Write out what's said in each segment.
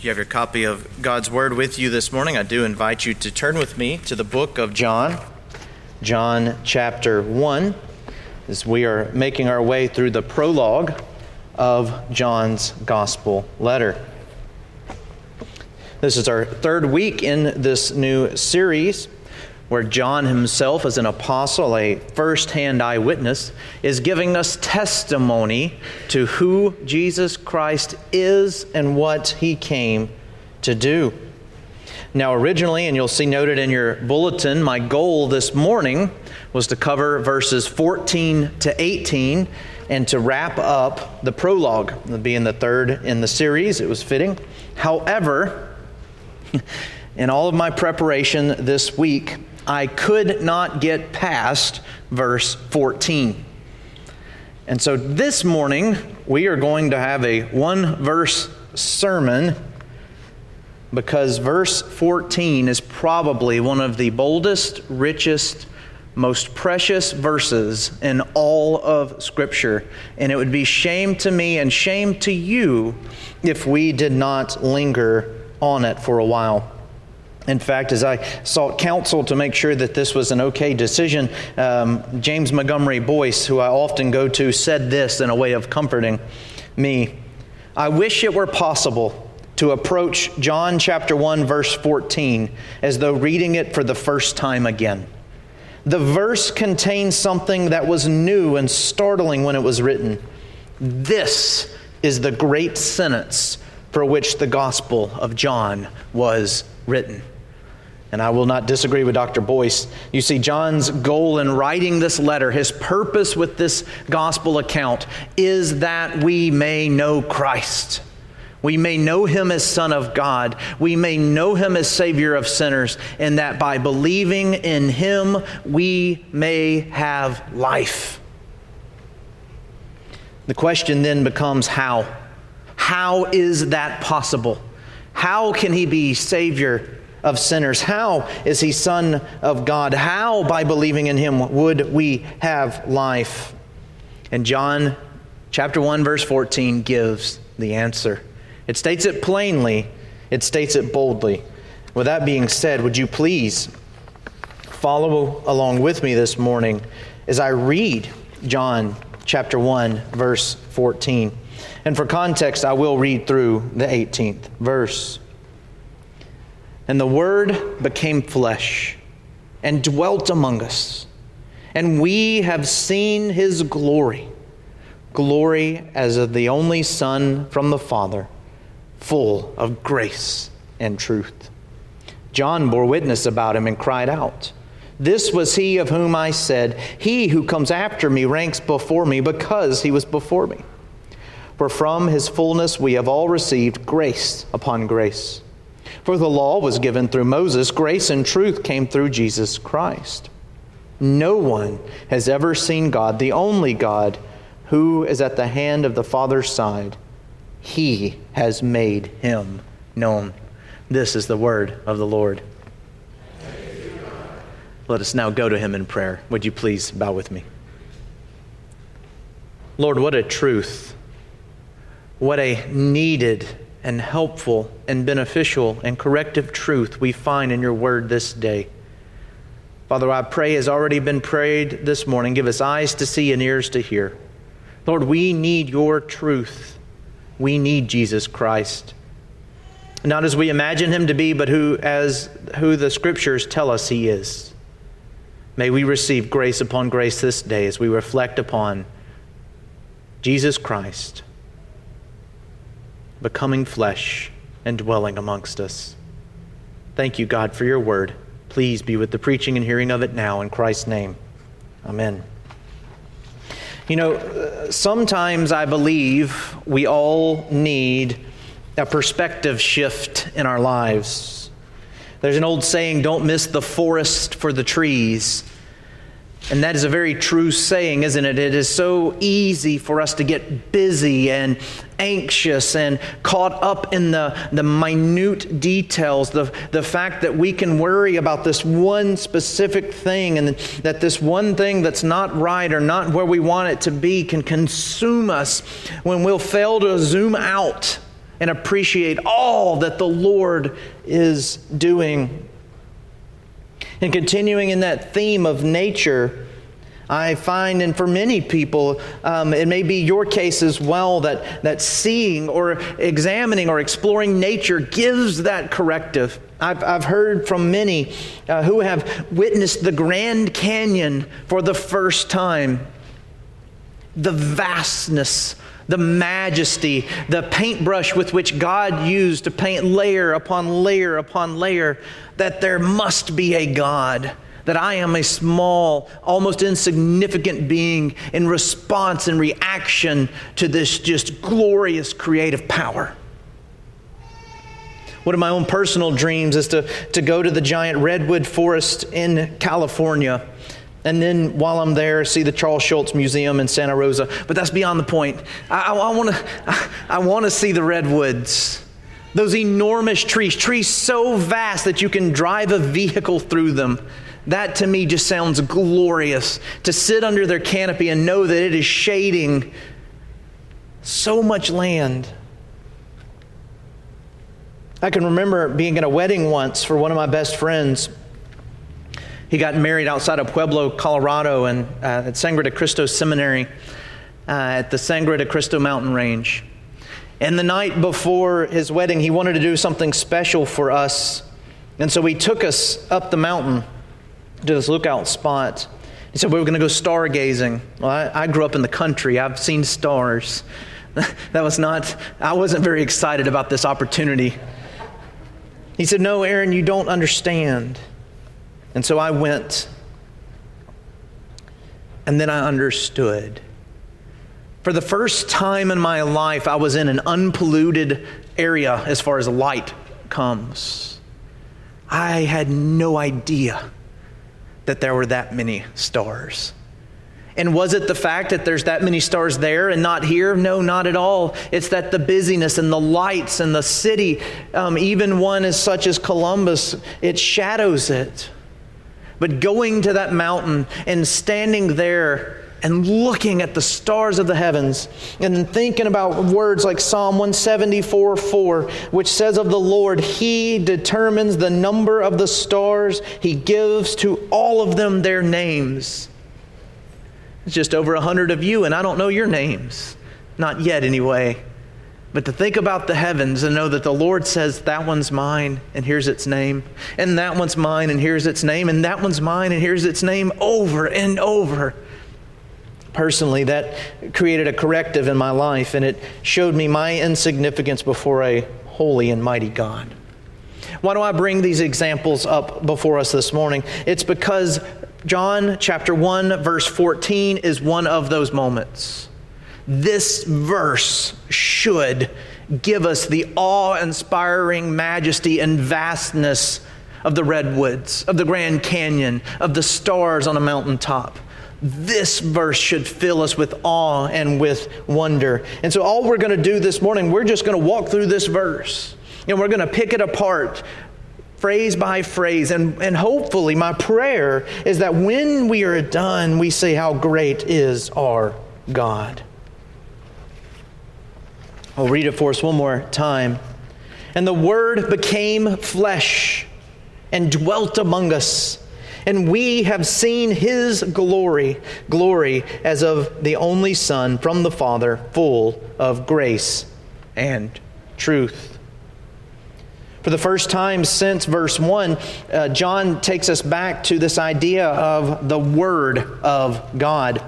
If you have your copy of God's Word with you this morning, I do invite you to turn with me to the book of John, John chapter 1, as we are making our way through the prologue of John's Gospel letter. This is our third week in this new series where John himself, as an apostle, a first hand eyewitness, is giving us testimony to who Jesus Christ is and what he came to do. Now, originally, and you'll see noted in your bulletin, my goal this morning was to cover verses 14 to 18 and to wrap up the prologue, being the third in the series. It was fitting. However, in all of my preparation this week, I could not get past verse 14. And so this morning, we are going to have a one verse sermon because verse 14 is probably one of the boldest, richest, most precious verses in all of Scripture. And it would be shame to me and shame to you if we did not linger on it for a while. In fact, as I sought counsel to make sure that this was an okay decision, um, James Montgomery Boice, who I often go to, said this in a way of comforting me. I wish it were possible to approach John chapter 1, verse 14, as though reading it for the first time again. The verse contains something that was new and startling when it was written. This is the great sentence for which the Gospel of John was written. And I will not disagree with Dr. Boice. You see, John's goal in writing this letter, his purpose with this gospel account, is that we may know Christ. We may know him as Son of God. We may know him as Savior of sinners, and that by believing in him, we may have life. The question then becomes how? How is that possible? How can he be Savior of sinners? How is he Son of God? How, by believing in him, would we have life? And John chapter 1, verse 14 gives the answer. It states it plainly, it states it boldly. With that being said, would you please follow along with me this morning as I read John chapter 1, verse 14? And for context, I will read through the 18th verse. And the Word became flesh and dwelt among us. And we have seen his glory glory as of the only Son from the Father, full of grace and truth. John bore witness about him and cried out, This was he of whom I said, He who comes after me ranks before me because he was before me. For from his fullness we have all received grace upon grace. For the law was given through Moses, grace and truth came through Jesus Christ. No one has ever seen God, the only God, who is at the hand of the Father's side. He has made him known. This is the word of the Lord. Let us now go to him in prayer. Would you please bow with me? Lord, what a truth. What a needed and helpful and beneficial and corrective truth we find in your word this day. Father, I pray has already been prayed this morning. Give us eyes to see and ears to hear. Lord, we need your truth. We need Jesus Christ. Not as we imagine him to be, but who as who the scriptures tell us he is. May we receive grace upon grace this day as we reflect upon Jesus Christ becoming flesh and dwelling amongst us. Thank you, God, for your word. Please be with the preaching and hearing of it now in Christ's name. Amen. You know, sometimes I believe we all need a perspective shift in our lives. There's an old saying don't miss the forest for the trees. And that is a very true saying, isn't it? It is so easy for us to get busy and anxious and caught up in the, the minute details, the, the fact that we can worry about this one specific thing and that this one thing that's not right or not where we want it to be can consume us when we'll fail to zoom out and appreciate all that the Lord is doing. And continuing in that theme of nature, I find, and for many people, um, it may be your case as well, that, that seeing or examining or exploring nature gives that corrective. I've, I've heard from many uh, who have witnessed the Grand Canyon for the first time. The vastness, the majesty, the paintbrush with which God used to paint layer upon layer upon layer, that there must be a God that I am a small, almost insignificant being in response and reaction to this just glorious creative power. One of my own personal dreams is to, to go to the giant redwood forest in California. And then while I'm there, see the Charles Schulz Museum in Santa Rosa. But that's beyond the point. I, I, I want to I wanna see the redwoods. Those enormous trees, trees so vast that you can drive a vehicle through them. That to me just sounds glorious to sit under their canopy and know that it is shading so much land. I can remember being at a wedding once for one of my best friends. He got married outside of Pueblo, Colorado, and uh, at Sangre de Cristo Seminary uh, at the Sangre de Cristo mountain range. And the night before his wedding, he wanted to do something special for us. And so he took us up the mountain to this lookout spot. He said, We were going to go stargazing. Well, I, I grew up in the country, I've seen stars. that was not, I wasn't very excited about this opportunity. He said, No, Aaron, you don't understand. And so I went. And then I understood. For the first time in my life, I was in an unpolluted area as far as light comes. I had no idea that there were that many stars. And was it the fact that there's that many stars there and not here? No, not at all. It's that the busyness and the lights and the city, um, even one as such as Columbus, it shadows it. But going to that mountain and standing there and looking at the stars of the heavens and thinking about words like Psalm 174 4, which says of the Lord, He determines the number of the stars, He gives to all of them their names. It's just over a hundred of you, and I don't know your names. Not yet, anyway. But to think about the heavens and know that the Lord says, that one's mine, and here's its name, and that one's mine, and here's its name, and that one's mine, and here's its name over and over personally, that created a corrective in my life and it showed me my insignificance before a holy and mighty God. Why do I bring these examples up before us this morning? It's because John chapter 1, verse 14 is one of those moments. This verse should give us the awe inspiring majesty and vastness of the redwoods, of the Grand Canyon, of the stars on a mountaintop this verse should fill us with awe and with wonder. And so, all we're going to do this morning, we're just going to walk through this verse and we're going to pick it apart phrase by phrase. And, and hopefully, my prayer is that when we are done, we say, How great is our God. I'll read it for us one more time. And the Word became flesh and dwelt among us and we have seen his glory, glory as of the only Son from the Father, full of grace and truth. For the first time since verse 1, uh, John takes us back to this idea of the Word of God.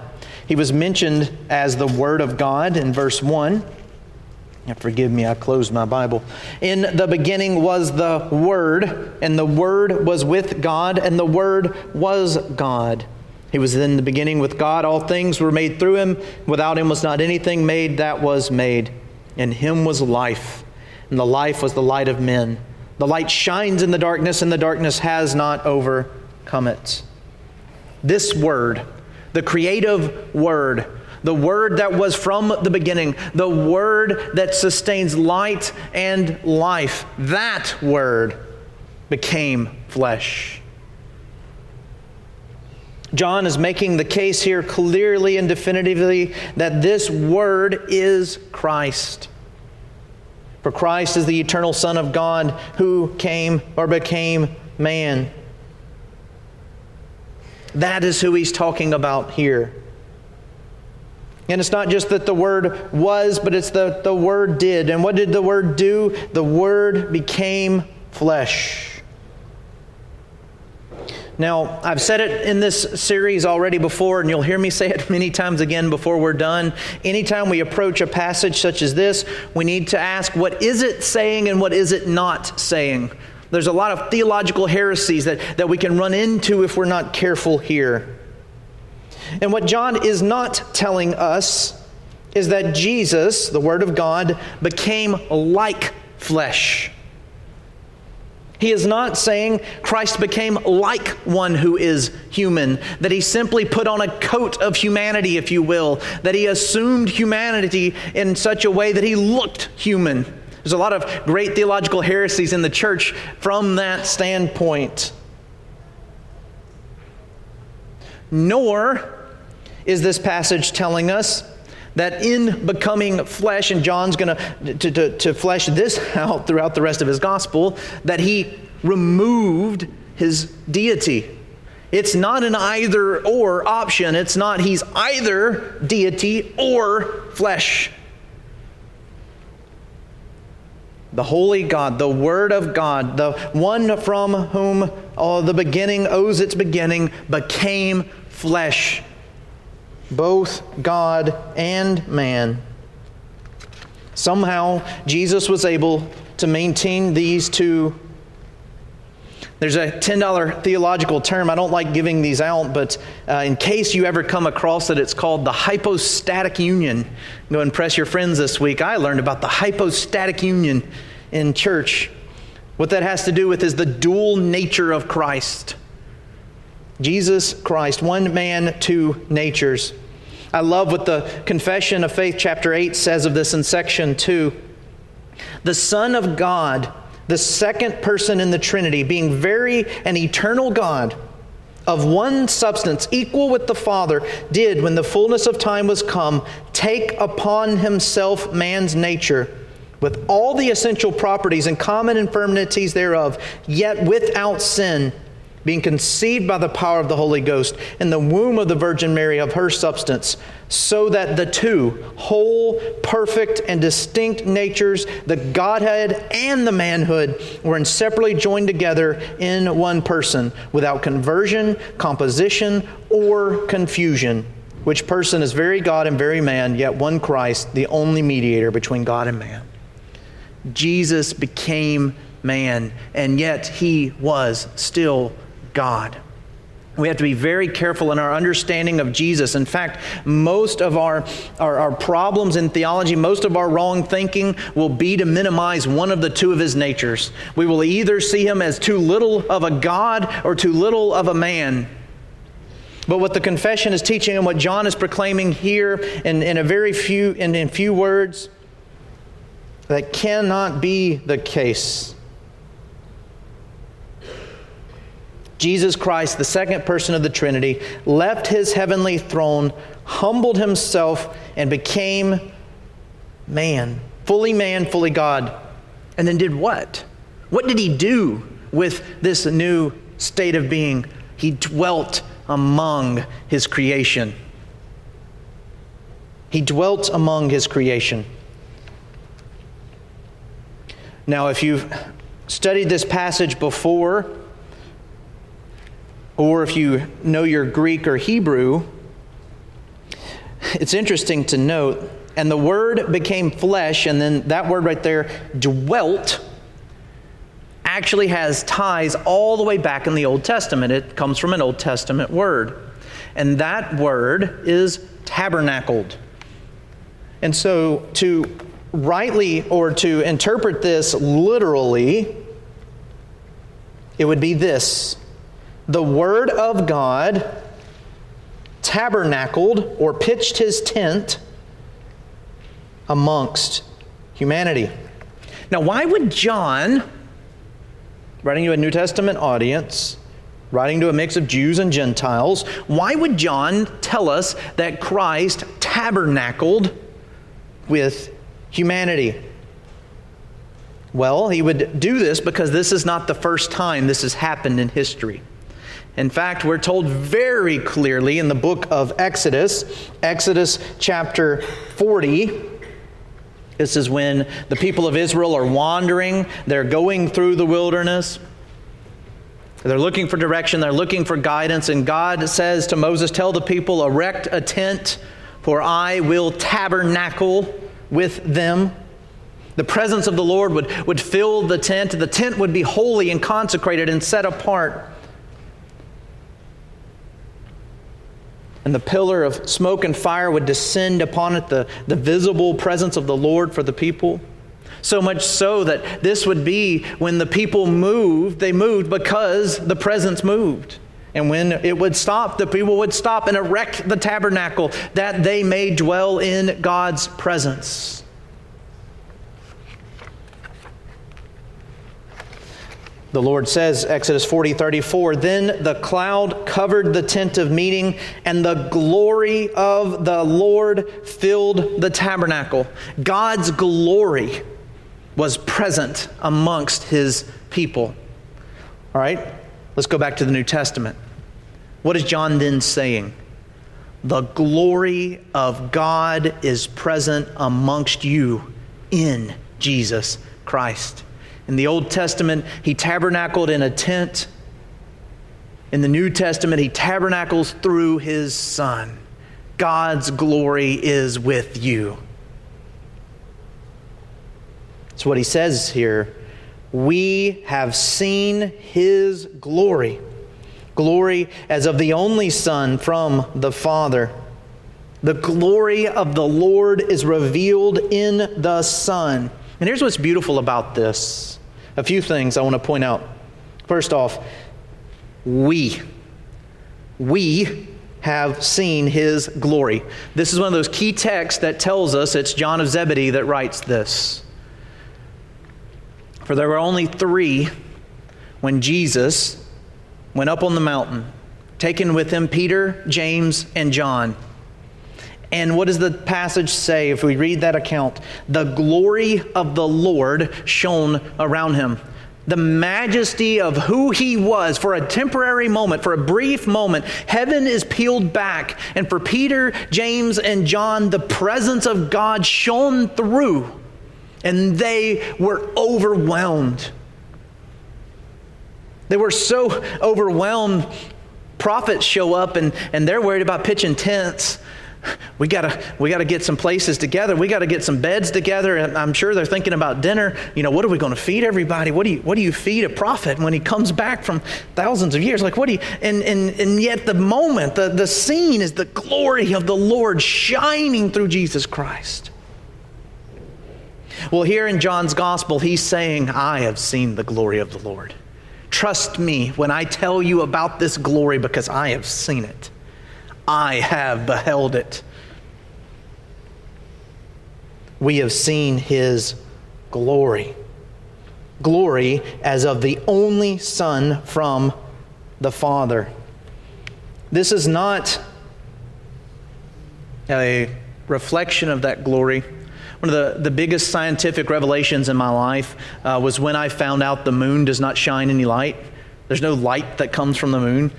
He was mentioned as the Word of God in verse 1. Forgive me, I closed my Bible. In the beginning was the Word, and the Word was with God, and the Word was God. He was in the beginning with God. All things were made through him. Without him was not anything made that was made. In him was life, and the life was the light of men. The light shines in the darkness, and the darkness has not overcome it. This Word, the creative Word, the Word that was from the beginning, the Word that sustains light and life. That Word became flesh. John is making the case here clearly and definitively that this Word is Christ. For Christ is the eternal Son of God who came or became man. That is who he's talking about here. And it's not just that the Word was, but it's that the Word did. And what did the Word do? The Word became flesh. Now, I've said it in this series already before, and you'll hear me say it many times again before we're done. Anytime we approach a passage such as this, we need to ask what is it saying and what is it not saying? There's a lot of theological heresies that, that we can run into if we're not careful here. And what John is not telling us is that Jesus, the Word of God, became like flesh. He is not saying Christ became like one who is human, that he simply put on a coat of humanity, if you will, that he assumed humanity in such a way that he looked human. There's a lot of great theological heresies in the church from that standpoint. Nor is this passage telling us that in becoming flesh, and John's going to, to, to flesh this out throughout the rest of his gospel, that he removed his deity. It's not an either or option. It's not he's either deity or flesh. The holy God, the Word of God, the one from whom all the beginning owes its beginning, became flesh both God and man. Somehow, Jesus was able to maintain these two. There's a $10 theological term. I don't like giving these out, but uh, in case you ever come across it, it's called the hypostatic union. Go impress your friends this week. I learned about the hypostatic union in church. What that has to do with is the dual nature of Christ. Jesus Christ, one man, two natures. I love what the Confession of Faith, chapter 8, says of this in section 2. The Son of God, the second person in the Trinity, being very and eternal God, of one substance, equal with the Father, did, when the fullness of time was come, take upon himself man's nature, with all the essential properties and common infirmities thereof, yet without sin being conceived by the power of the Holy Ghost in the womb of the Virgin Mary of her substance, so that the two whole, perfect, and distinct natures, the Godhead and the manhood, were inseparably joined together in one person, without conversion, composition, or confusion. Which person is very God and very man, yet one Christ, the only mediator between God and man. Jesus became man, and yet he was still God. We have to be very careful in our understanding of Jesus. In fact, most of our, our, our, problems in theology, most of our wrong thinking will be to minimize one of the two of his natures. We will either see him as too little of a God or too little of a man. But what the confession is teaching and what John is proclaiming here in, in a very few in, in few words, that cannot be the case. Jesus Christ, the second person of the Trinity, left his heavenly throne, humbled himself, and became man, fully man, fully God. And then did what? What did he do with this new state of being? He dwelt among his creation. He dwelt among his creation. Now, if you've studied this passage before, or if you know your Greek or Hebrew, it's interesting to note, and the word became flesh, and then that word right there, dwelt, actually has ties all the way back in the Old Testament. It comes from an Old Testament word. And that word is tabernacled. And so to rightly or to interpret this literally, it would be this the Word of God tabernacled or pitched his tent amongst humanity. Now, why would John, writing to a New Testament audience, writing to a mix of Jews and Gentiles, why would John tell us that Christ tabernacled with humanity? Well, he would do this because this is not the first time this has happened in history. In fact, we're told very clearly in the book of Exodus, Exodus chapter 40. This is when the people of Israel are wandering, they're going through the wilderness. They're looking for direction, they're looking for guidance, and God says to Moses, Tell the people, erect a tent, for I will tabernacle with them. The presence of the Lord would, would fill the tent. The tent would be holy and consecrated and set apart. And the pillar of smoke and fire would descend upon it, the, the visible presence of the Lord for the people. So much so that this would be when the people moved, they moved because the presence moved. And when it would stop, the people would stop and erect the tabernacle that they may dwell in God's presence. The Lord says, Exodus 40, 34, Then the cloud covered the tent of meeting, and the glory of the Lord filled the tabernacle. God's glory was present amongst his people. All right, let's go back to the New Testament. What is John then saying? The glory of God is present amongst you in Jesus Christ. In the Old Testament, he tabernacled in a tent. In the New Testament, he tabernacles through his Son. God's glory is with you. That's what he says here. We have seen his glory. Glory as of the only Son from the Father. The glory of the Lord is revealed in the Son. And here's what's beautiful about this a few things I want to point out. First off, we, we have seen his glory. This is one of those key texts that tells us it's John of Zebedee that writes this. For there were only three when Jesus went up on the mountain, taking with him Peter, James, and John. And what does the passage say if we read that account? The glory of the Lord shone around him. The majesty of who he was for a temporary moment, for a brief moment, heaven is peeled back. And for Peter, James, and John, the presence of God shone through, and they were overwhelmed. They were so overwhelmed. Prophets show up and, and they're worried about pitching tents we gotta we gotta get some places together. We gotta get some beds together. And i'm sure they're thinking about dinner. You know what are we going to feed everybody? What do you what do you feed a prophet when he comes back from thousands of years? Like what do you and and, and yet the moment the, the scene is the glory of the lord shining through jesus christ. Well here in john's gospel he's saying i have seen the glory of the lord. Trust me when i tell you about this glory because i have seen it I have beheld it. We have seen his glory. Glory as of the only Son from the Father. This is not a reflection of that glory. One of the, the biggest scientific revelations in my life uh, was when I found out the moon does not shine any light. There's no light that comes from the moon.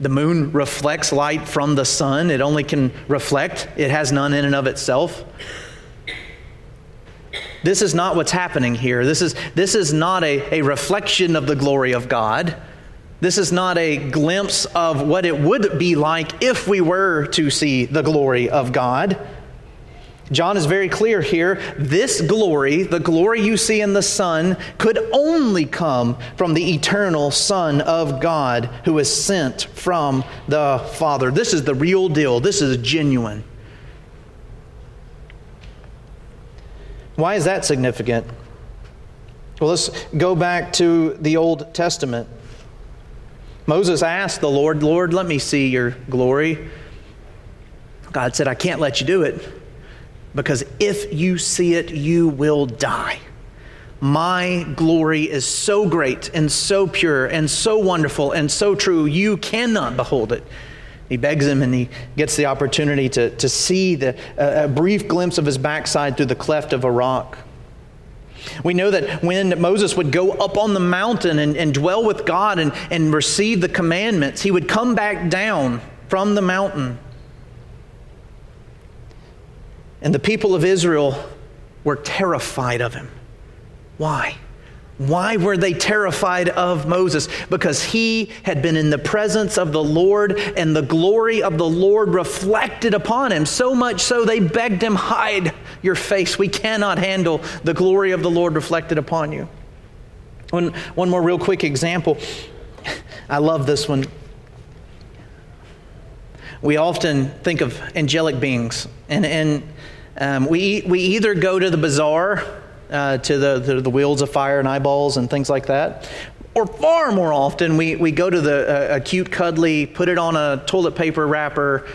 The moon reflects light from the sun. It only can reflect, it has none in and of itself. This is not what's happening here. This is, this is not a, a reflection of the glory of God. This is not a glimpse of what it would be like if we were to see the glory of God. John is very clear here. This glory, the glory you see in the Son, could only come from the eternal Son of God who is sent from the Father. This is the real deal. This is genuine. Why is that significant? Well, let's go back to the Old Testament. Moses asked the Lord, Lord, let me see your glory. God said, I can't let you do it because if you see it, you will die. My glory is so great and so pure and so wonderful and so true, you cannot behold it. He begs him and he gets the opportunity to, to see the, a brief glimpse of his backside through the cleft of a rock. We know that when Moses would go up on the mountain and, and dwell with God and, and receive the commandments, he would come back down from the mountain. And the people of Israel were terrified of him. Why? Why were they terrified of Moses? Because he had been in the presence of the Lord and the glory of the Lord reflected upon him. So much so they begged him, Hide your face. We cannot handle the glory of the Lord reflected upon you. One, one more real quick example. I love this one. We often think of angelic beings, and, and um, we, we either go to the bizarre uh, to the, the, the, wheels of fire and eyeballs and things like that. Or far more often, we, we go to the uh, cute, cuddly, put it on a toilet paper wrapper,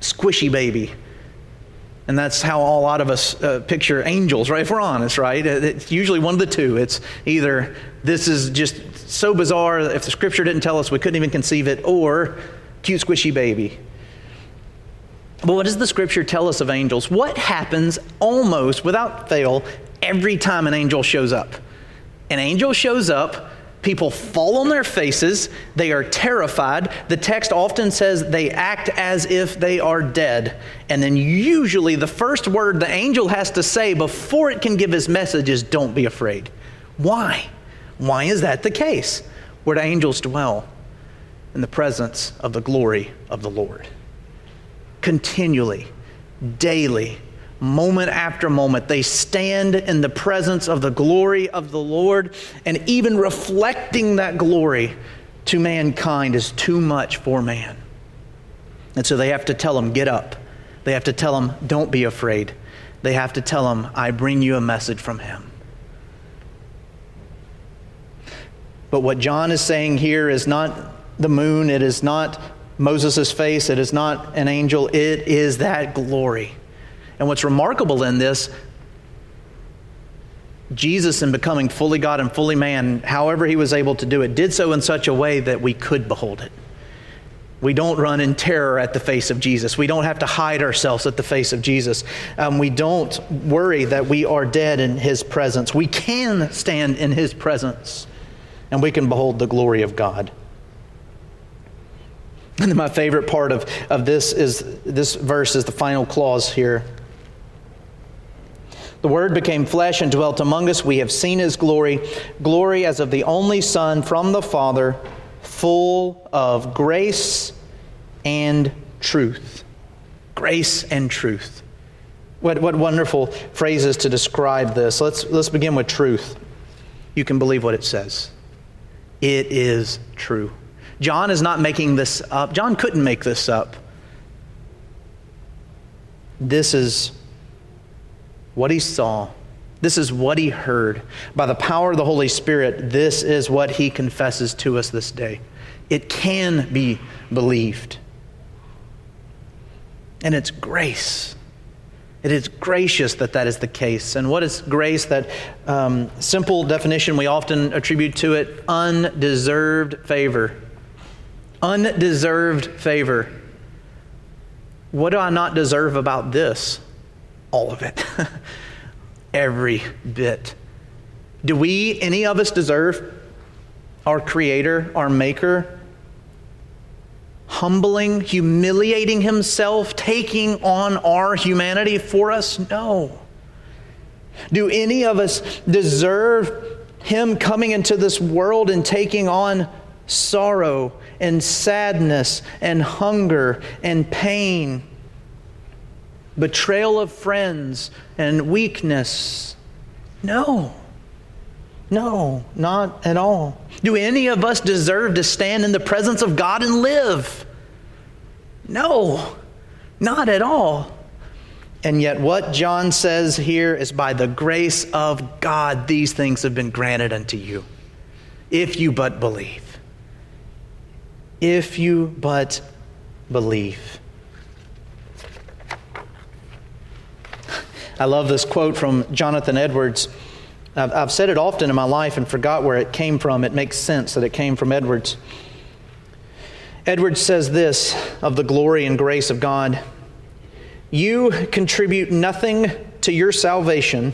squishy baby. And that's how a lot of us uh, picture angels, right? If we're honest, right? It's usually one of the two. It's either this is just so bizarre, if the scripture didn't tell us, we couldn't even conceive it, or cute, squishy baby. But what does the scripture tell us of angels? What happens almost without fail every time an angel shows up. An angel shows up, people fall on their faces, they are terrified. The text often says they act as if they are dead. And then usually the first word the angel has to say before it can give his message is don't be afraid. Why? Why is that the case? Where do angels dwell? In the presence of the glory of the Lord. Continually, daily, moment after moment. They stand in the presence of the glory of the Lord, and even reflecting that glory to mankind is too much for man. And so they have to tell them, Get up. They have to tell them, Don't be afraid. They have to tell them, I bring you a message from him. But what John is saying here is not the moon, it is not Moses' face, it is not an angel, it is that glory. And what's remarkable in this, Jesus, in becoming fully God and fully man, however he was able to do it, did so in such a way that we could behold it. We don't run in terror at the face of Jesus. We don't have to hide ourselves at the face of Jesus. Um, we don't worry that we are dead in his presence. We can stand in his presence and we can behold the glory of God. And my favorite part of, of this is this verse is the final clause here. The Word became flesh and dwelt among us. We have seen His glory, glory as of the only Son from the Father, full of grace and truth. Grace and truth. What, what wonderful phrases to describe this. Let's, let's begin with truth. You can believe what it says. It is true. John is not making this up. John couldn't make this up. This is what he saw. This is what he heard. By the power of the Holy Spirit, this is what he confesses to us this day. It can be believed. And it's grace. It is gracious that that is the case. And what is grace? That um, simple definition we often attribute to it undeserved favor. Undeserved favor. What do I not deserve about this? All of it. Every bit. Do we, any of us, deserve our Creator, our Maker, humbling, humiliating Himself, taking on our humanity for us? No. Do any of us deserve Him coming into this world and taking on sorrow and sadness and hunger and pain betrayal of friends, and weakness. No. No, not at all. Do any of us deserve to stand in the presence of God and live? No, not at all. And yet, what John says here is by the grace of God, these things have been granted unto you, if you but believe. If you but believe. I love this quote from Jonathan Edwards. I've, I've said it often in my life and forgot where it came from. It makes sense that it came from Edwards. Edwards says this of the glory and grace of God You contribute nothing to your salvation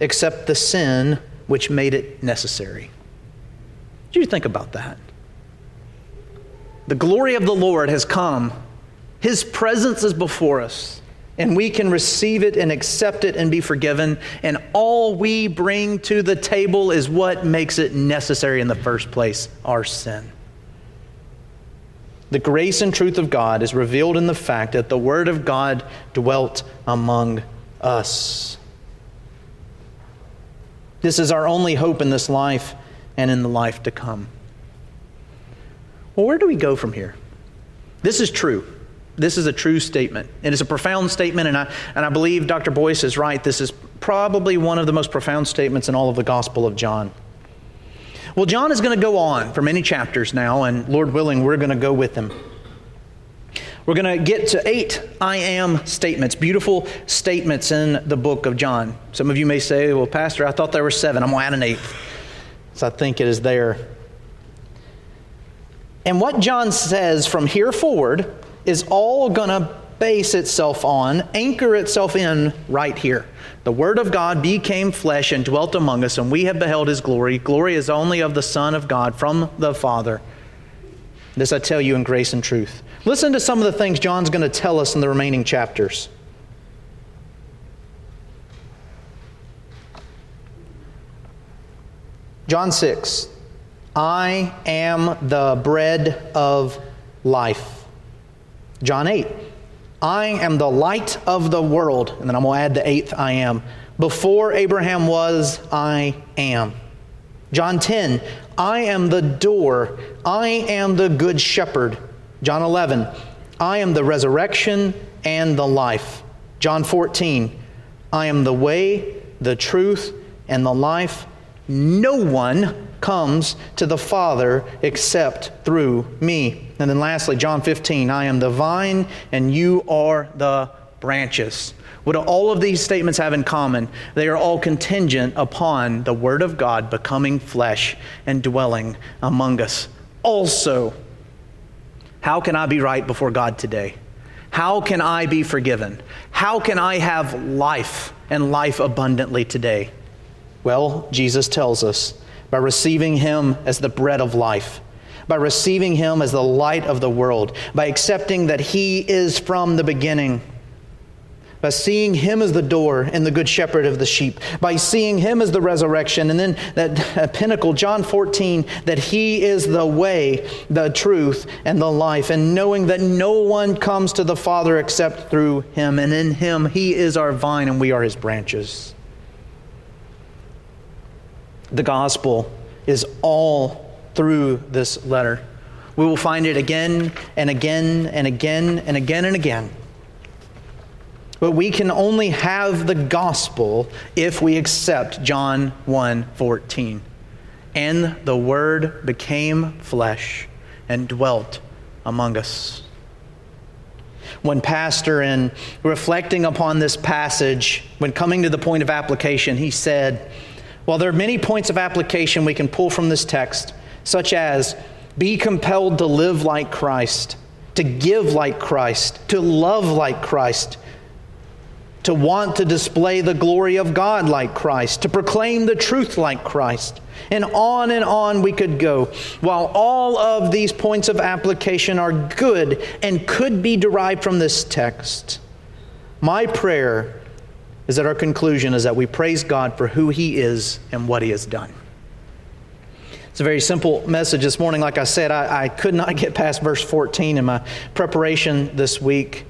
except the sin which made it necessary. Do you think about that? The glory of the Lord has come. His presence is before us, and we can receive it and accept it and be forgiven. And all we bring to the table is what makes it necessary in the first place our sin. The grace and truth of God is revealed in the fact that the Word of God dwelt among us. This is our only hope in this life and in the life to come. Well, where do we go from here? This is true. This is a true statement. It is a profound statement, and I, and I believe Dr. Boice is right. This is probably one of the most profound statements in all of the Gospel of John. Well, John is going to go on for many chapters now, and Lord willing, we're going to go with him. We're going to get to eight I am statements, beautiful statements in the book of John. Some of you may say, well, Pastor, I thought there were seven. I'm going to add an eighth. So I think it is there. And what John says from here forward is all going to base itself on, anchor itself in right here. The Word of God became flesh and dwelt among us, and we have beheld His glory. Glory is only of the Son of God from the Father. This I tell you in grace and truth. Listen to some of the things John's going to tell us in the remaining chapters. John 6 I am the bread of life. John 8 I am the light of the world. And then I'm going to add the eighth I am. Before Abraham was, I am. John 10 I am the door. I am the good shepherd. John 11, I am the resurrection and the life. John 14, I am the way, the truth, and the life. No one comes to the Father except through me. And then lastly, John 15, I am the vine and you are the branches. What do all of these statements have in common? They are all contingent upon the Word of God becoming flesh and dwelling among us. Also, how can I be right before God today? How can I be forgiven? How can I have life and life abundantly today? Well, Jesus tells us by receiving Him as the bread of life, by receiving Him as the light of the world, by accepting that He is from the beginning by seeing him as the door and the good shepherd of the sheep, by seeing him as the resurrection, and then that pinnacle, John 14, that he is the way, the truth, and the life, and knowing that no one comes to the Father except through him, and in him he is our vine and we are his branches. The gospel is all through this letter. We will find it again and again and again and again and again. But we can only have the gospel if we accept John 1 14. And the Word became flesh and dwelt among us. One pastor, in reflecting upon this passage, when coming to the point of application, he said, While there are many points of application we can pull from this text, such as be compelled to live like Christ, to give like Christ, to love like Christ, to want to display the glory of God like Christ, to proclaim the truth like Christ. And on and on we could go. While all of these points of application are good and could be derived from this text, my prayer is that our conclusion is that we praise God for who He is and what He has done. It's a very simple message this morning. Like I said, I, I could not get past verse 14 in my preparation this week.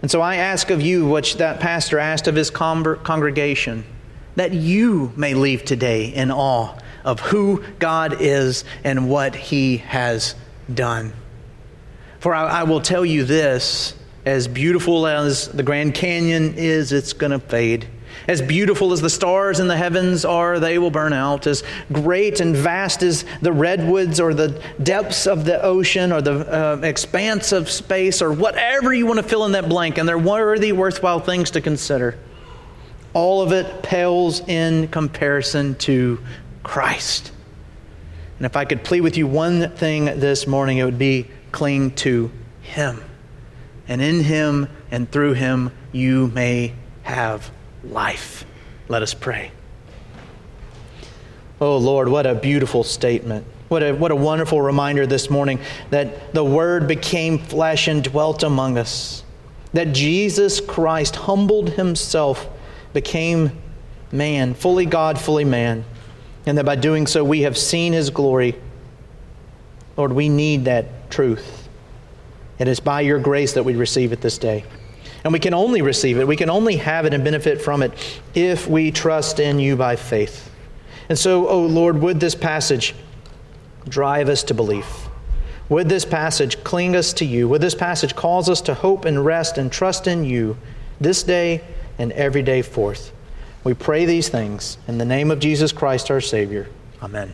And so I ask of you what that pastor asked of his congregation that you may leave today in awe of who God is and what he has done. For I, I will tell you this as beautiful as the Grand Canyon is, it's going to fade. As beautiful as the stars in the heavens are, they will burn out. As great and vast as the redwoods or the depths of the ocean or the uh, expanse of space or whatever you want to fill in that blank, and they're worthy, worthwhile things to consider. All of it pales in comparison to Christ. And if I could plead with you one thing this morning, it would be cling to Him. And in Him and through Him, you may have life. Let us pray. Oh Lord, what a beautiful statement. What a, what a wonderful reminder this morning that the Word became flesh and dwelt among us. That Jesus Christ humbled himself, became man, fully God, fully man. And that by doing so, we have seen his glory. Lord, we need that truth. It is by your grace that we receive it this day. And we can only receive it, we can only have it and benefit from it if we trust in you by faith. And so, oh Lord, would this passage drive us to belief? Would this passage cling us to you? Would this passage cause us to hope and rest and trust in you this day and every day forth? We pray these things in the name of Jesus Christ our Savior. Amen.